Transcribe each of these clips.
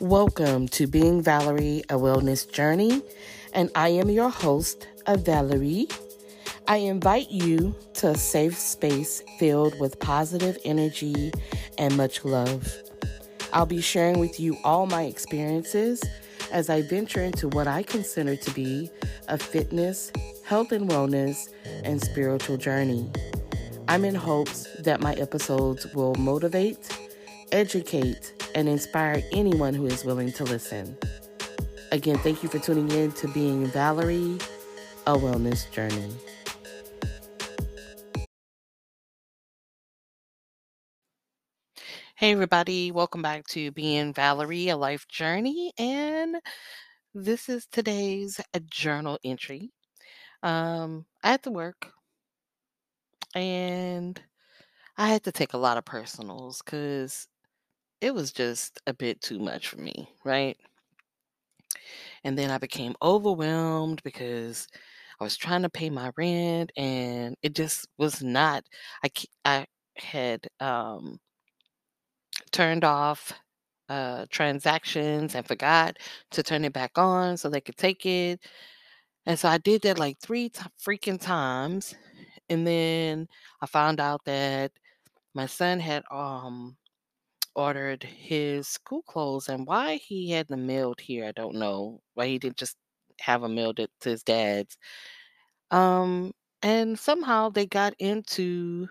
Welcome to Being Valerie, a wellness journey, and I am your host, Valerie. I invite you to a safe space filled with positive energy and much love. I'll be sharing with you all my experiences as I venture into what I consider to be a fitness, health and wellness, and spiritual journey. I'm in hopes that my episodes will motivate, educate, and inspire anyone who is willing to listen. Again, thank you for tuning in to Being Valerie, a wellness journey. Hey, everybody, welcome back to Being Valerie, a life journey. And this is today's journal entry. Um, I had to work and I had to take a lot of personals because it was just a bit too much for me, right? And then I became overwhelmed because I was trying to pay my rent and it just was not I I had um turned off uh transactions and forgot to turn it back on so they could take it. And so I did that like 3 t- freaking times and then I found out that my son had um ordered his school clothes and why he had them mailed here, I don't know. Why he didn't just have them mailed to his dad's. Um, and somehow they got into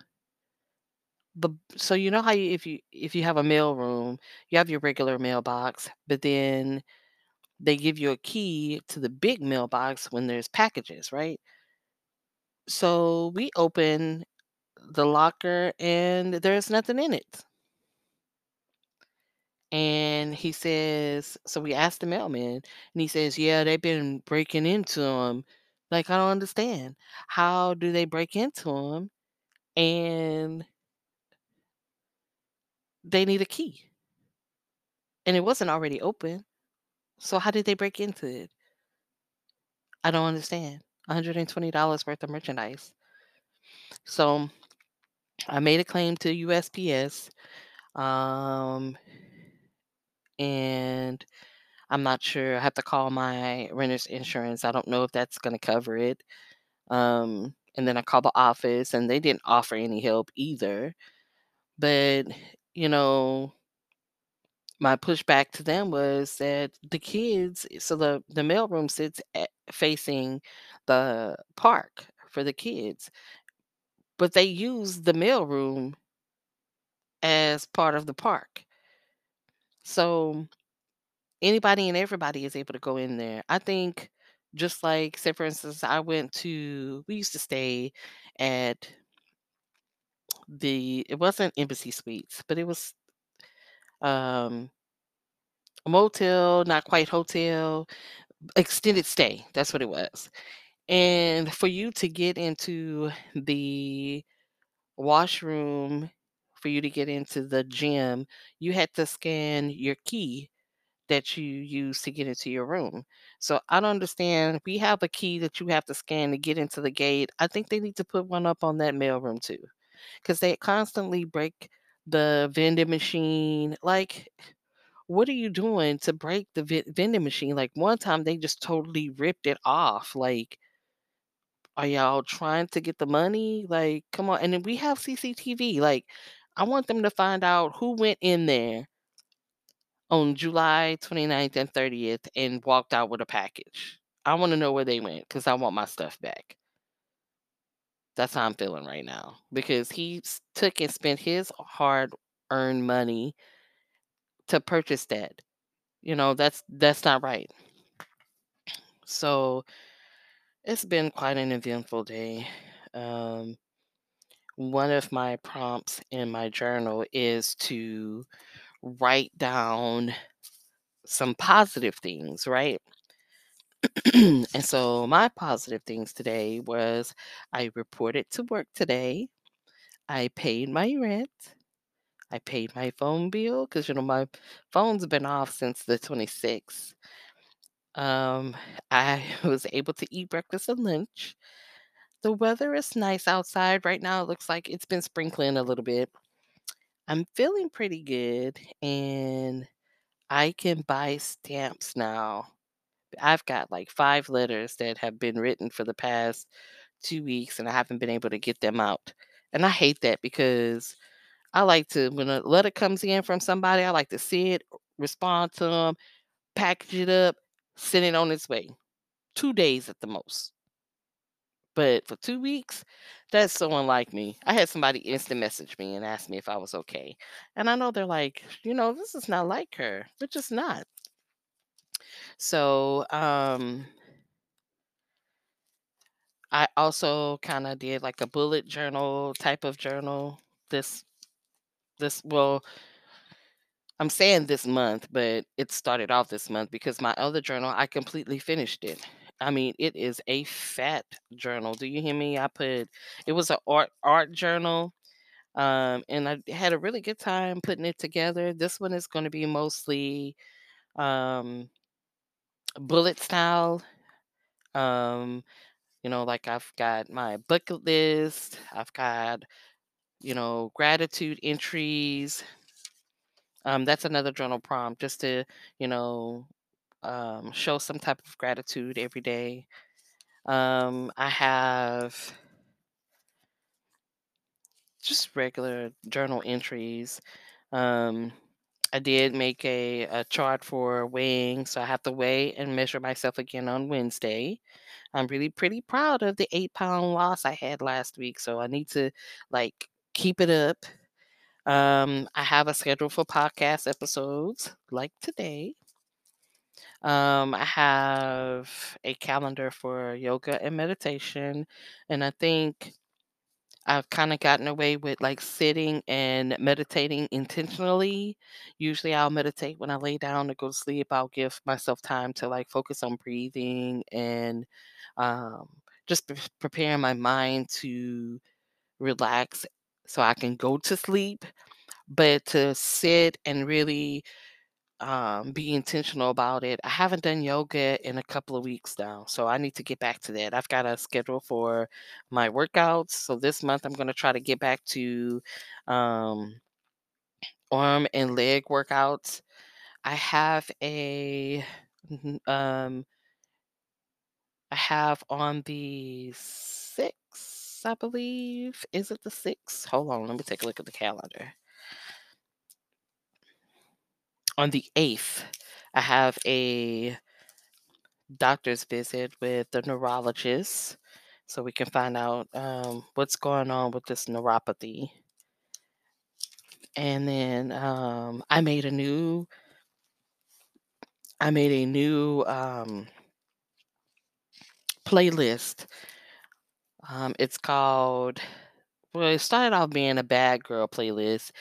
the so you know how you if you if you have a mail room, you have your regular mailbox, but then they give you a key to the big mailbox when there's packages, right? So we open the locker and there's nothing in it. And he says, so we asked the mailman, and he says, yeah, they've been breaking into him. Like, I don't understand. How do they break into him and they need a key? And it wasn't already open. So how did they break into it? I don't understand. $120 worth of merchandise. So I made a claim to USPS. Um, and I'm not sure. I have to call my renter's insurance. I don't know if that's going to cover it. Um, and then I called the office and they didn't offer any help either. But, you know, my pushback to them was that the kids, so the, the mailroom sits at, facing the park for the kids, but they use the mailroom as part of the park. So anybody and everybody is able to go in there. I think just like say for instance, I went to we used to stay at the it wasn't Embassy Suites, but it was um a motel, not quite hotel, extended stay. That's what it was. And for you to get into the washroom, for you to get into the gym, you had to scan your key that you use to get into your room. So I don't understand. We have a key that you have to scan to get into the gate. I think they need to put one up on that mailroom too, because they constantly break the vending machine. Like, what are you doing to break the v- vending machine? Like one time they just totally ripped it off. Like, are y'all trying to get the money? Like, come on. And then we have CCTV. Like, I want them to find out who went in there on July 29th and 30th and walked out with a package. I want to know where they went because I want my stuff back. That's how I'm feeling right now because he took and spent his hard earned money to purchase that. You know, that's that's not right. So it's been quite an eventful day. Um, one of my prompts in my journal is to write down some positive things, right? and so my positive things today was I reported to work today. I paid my rent. I paid my phone bill because you know my phone's been off since the 26th. Um, I was able to eat breakfast and lunch. The weather is nice outside right now. It looks like it's been sprinkling a little bit. I'm feeling pretty good and I can buy stamps now. I've got like 5 letters that have been written for the past 2 weeks, and I haven't been able to get them out. And I hate that because I like to when a letter comes in from somebody, I like to see it, respond to them, package it up, send it on its way. 2 days at the most. But for 2 weeks, that's so unlike me. I had somebody instant message me and ask me if I was okay. And I know they're like, you know, this is not like her. which is not. So, um I also kinda did like a bullet journal type of journal this this well I'm saying this month, but it started off this month because my other journal, I completely finished it. I mean, it is a fat journal. Do you hear me? I put it was a art art journal, um, and I had a really good time putting it together. This one is gonna be mostly um bullet style. Um, you know, like I've got my bucket list, I've got, you know, gratitude entries. Um, that's another journal prompt just to, you know, um, show some type of gratitude every day. Um, I have just regular journal entries. Um, I did make a, a chart for weighing, so I have to weigh and measure myself again on Wednesday. I'm really pretty proud of the eight pound loss I had last week, so I need to like keep it up. Um, I have a schedule for podcast episodes like today. Um, I have a calendar for yoga and meditation, and I think I've kind of gotten away with like sitting and meditating intentionally. Usually I'll meditate when I lay down to go to sleep. I'll give myself time to like focus on breathing and um, just pre- preparing my mind to relax so I can go to sleep. But to sit and really um, be intentional about it. I haven't done yoga in a couple of weeks now, so I need to get back to that. I've got a schedule for my workouts. So this month I'm going to try to get back to um, arm and leg workouts. I have a um, I have on the sixth, I believe. Is it the sixth? Hold on, let me take a look at the calendar. On the eighth, I have a doctor's visit with the neurologist so we can find out um, what's going on with this neuropathy. And then um, I made a new, I made a new um, playlist. Um, it's called, well, it started off being a bad girl playlist,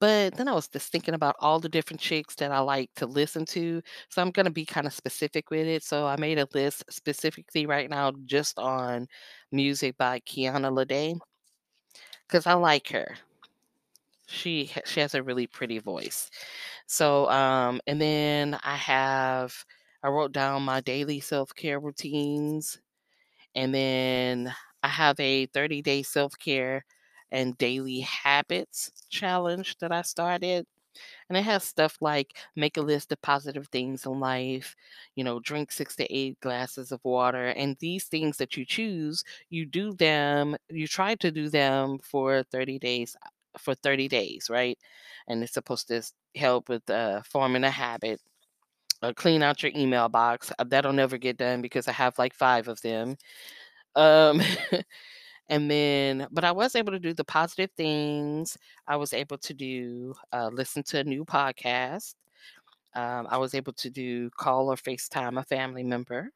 but then I was just thinking about all the different chicks that I like to listen to. So I'm going to be kind of specific with it. So I made a list specifically right now just on music by Kiana Lede because I like her. She she has a really pretty voice. So um and then I have I wrote down my daily self-care routines and then I have a 30-day self-care and daily habits challenge that I started. And it has stuff like make a list of positive things in life, you know, drink six to eight glasses of water. And these things that you choose, you do them, you try to do them for 30 days, for 30 days, right? And it's supposed to help with uh, forming a habit. Uh, clean out your email box. Uh, That'll never get done because I have like five of them. Um, And then, but I was able to do the positive things. I was able to do uh, listen to a new podcast. Um, I was able to do call or FaceTime a family member.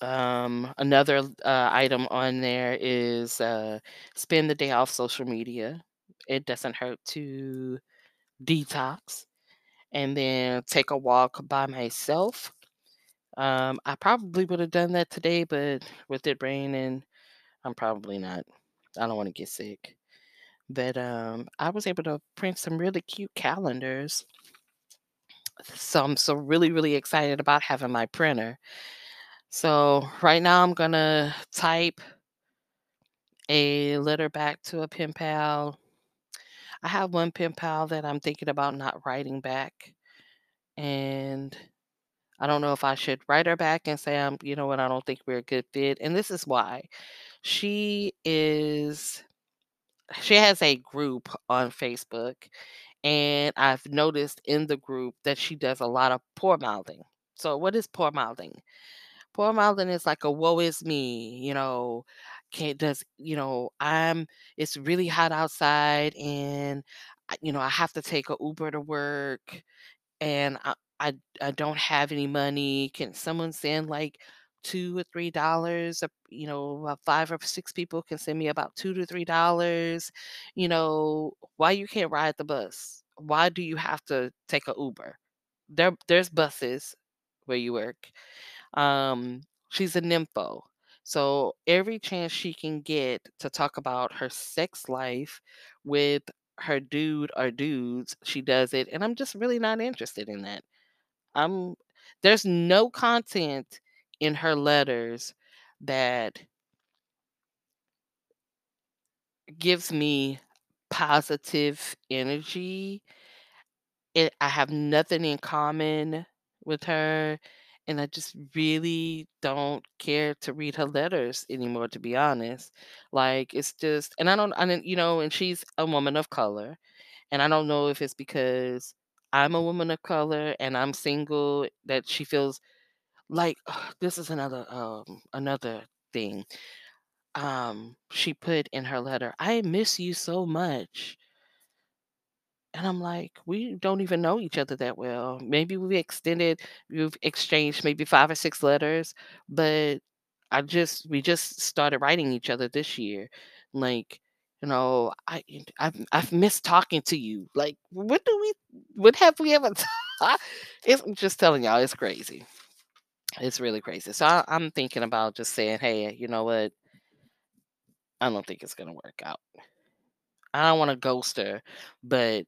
Um, another uh, item on there is uh, spend the day off social media. It doesn't hurt to detox. And then take a walk by myself. Um, I probably would have done that today, but with it raining, I'm probably not. I don't want to get sick. But um, I was able to print some really cute calendars. So I'm so really, really excited about having my printer. So right now I'm gonna type a letter back to a pen pal. I have one pen pal that I'm thinking about not writing back. And I don't know if I should write her back and say, I'm, you know what, I don't think we're a good fit. And this is why. She is she has a group on Facebook and I've noticed in the group that she does a lot of poor mouthing. So what is poor mouthing? Poor mouthing is like a woe is me, you know, can't does, you know, I'm it's really hot outside and you know, I have to take a Uber to work and I, I I don't have any money. Can someone send like two or three dollars? You know, about five or six people can send me about two to three dollars. You know, why you can't ride the bus? Why do you have to take a Uber? There, there's buses where you work. Um, she's a nympho. So every chance she can get to talk about her sex life with her dude or dudes, she does it. And I'm just really not interested in that. I'm there's no content in her letters that gives me positive energy. It I have nothing in common with her, and I just really don't care to read her letters anymore, to be honest. Like, it's just and I don't I didn't you know, and she's a woman of color, and I don't know if it's because I'm a woman of color and I'm single that she feels like this is another um another thing. Um, she put in her letter, "I miss you so much." And I'm like, we don't even know each other that well. Maybe we extended, we've exchanged maybe five or six letters, but I just we just started writing each other this year. Like, you know, I I've I've missed talking to you. Like, what do we what have we ever? It's I'm just telling y'all, it's crazy. It's really crazy. So I, I'm thinking about just saying, hey, you know what? I don't think it's gonna work out. I don't want to ghost her, but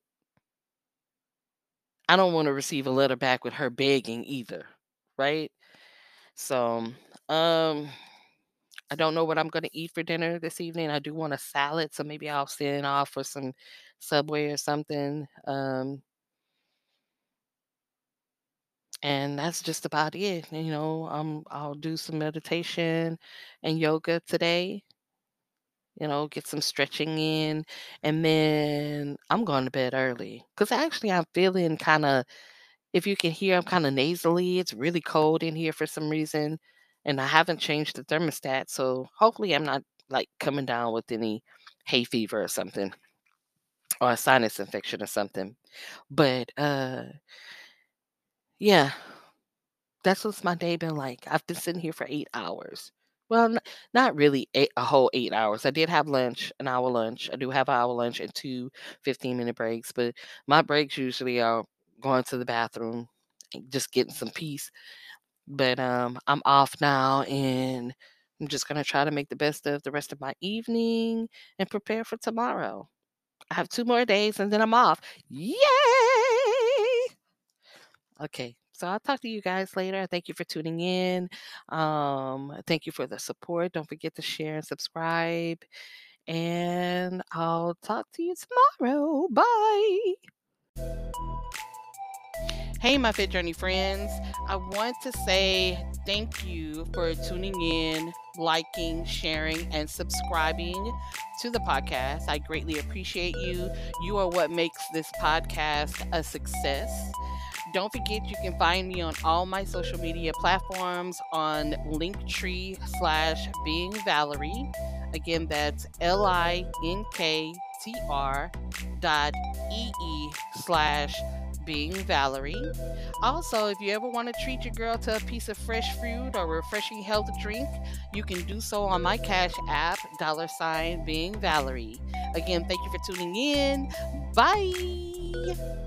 I don't want to receive a letter back with her begging either, right? So, um, I don't know what I'm going to eat for dinner this evening. I do want a salad, so maybe I'll send off for some Subway or something. Um, and that's just about it. You know, um, I'll do some meditation and yoga today. You know, get some stretching in, and then I'm going to bed early because actually I'm feeling kind of If you can hear, I'm kinda nasally, it's really cold in here for some reason, and I haven't changed the thermostat, so hopefully I'm not, like, coming down with any hay fever or something, or a sinus infection or something. But, uh, yeah, that's what's my day been like. I've been sitting here for 8 hours. Well, not really 8 a whole 8 hours. I did have lunch, an hour lunch. I do have an hour lunch and 2 15-minute breaks, but my breaks usually are going to the bathroom and just getting some peace. But, um, I'm off now, and I'm just gonna try to make the best of the rest of my evening and prepare for tomorrow. I have 2 more days, and then I'm off. Yay! Okay, so I'll talk to you guys later. Thank you for tuning in. Um, thank you for the support. Don't forget to share and subscribe, and I'll talk to you tomorrow. Bye. Hey, my Fit Journey friends. I want to say thank you for tuning in, liking, sharing, and subscribing to the podcast. I greatly appreciate you. You are what makes this podcast a success. Don't forget you can find me on all my social media platforms on Linktree slash Being Valerie. Again, that's L I N K T R dot E E slash being Valerie. Also, if you ever want to treat your girl to a piece of fresh fruit or refreshing health drink, you can do so on my Cash App, dollar sign being Valerie. Again, thank you for tuning in. Bye.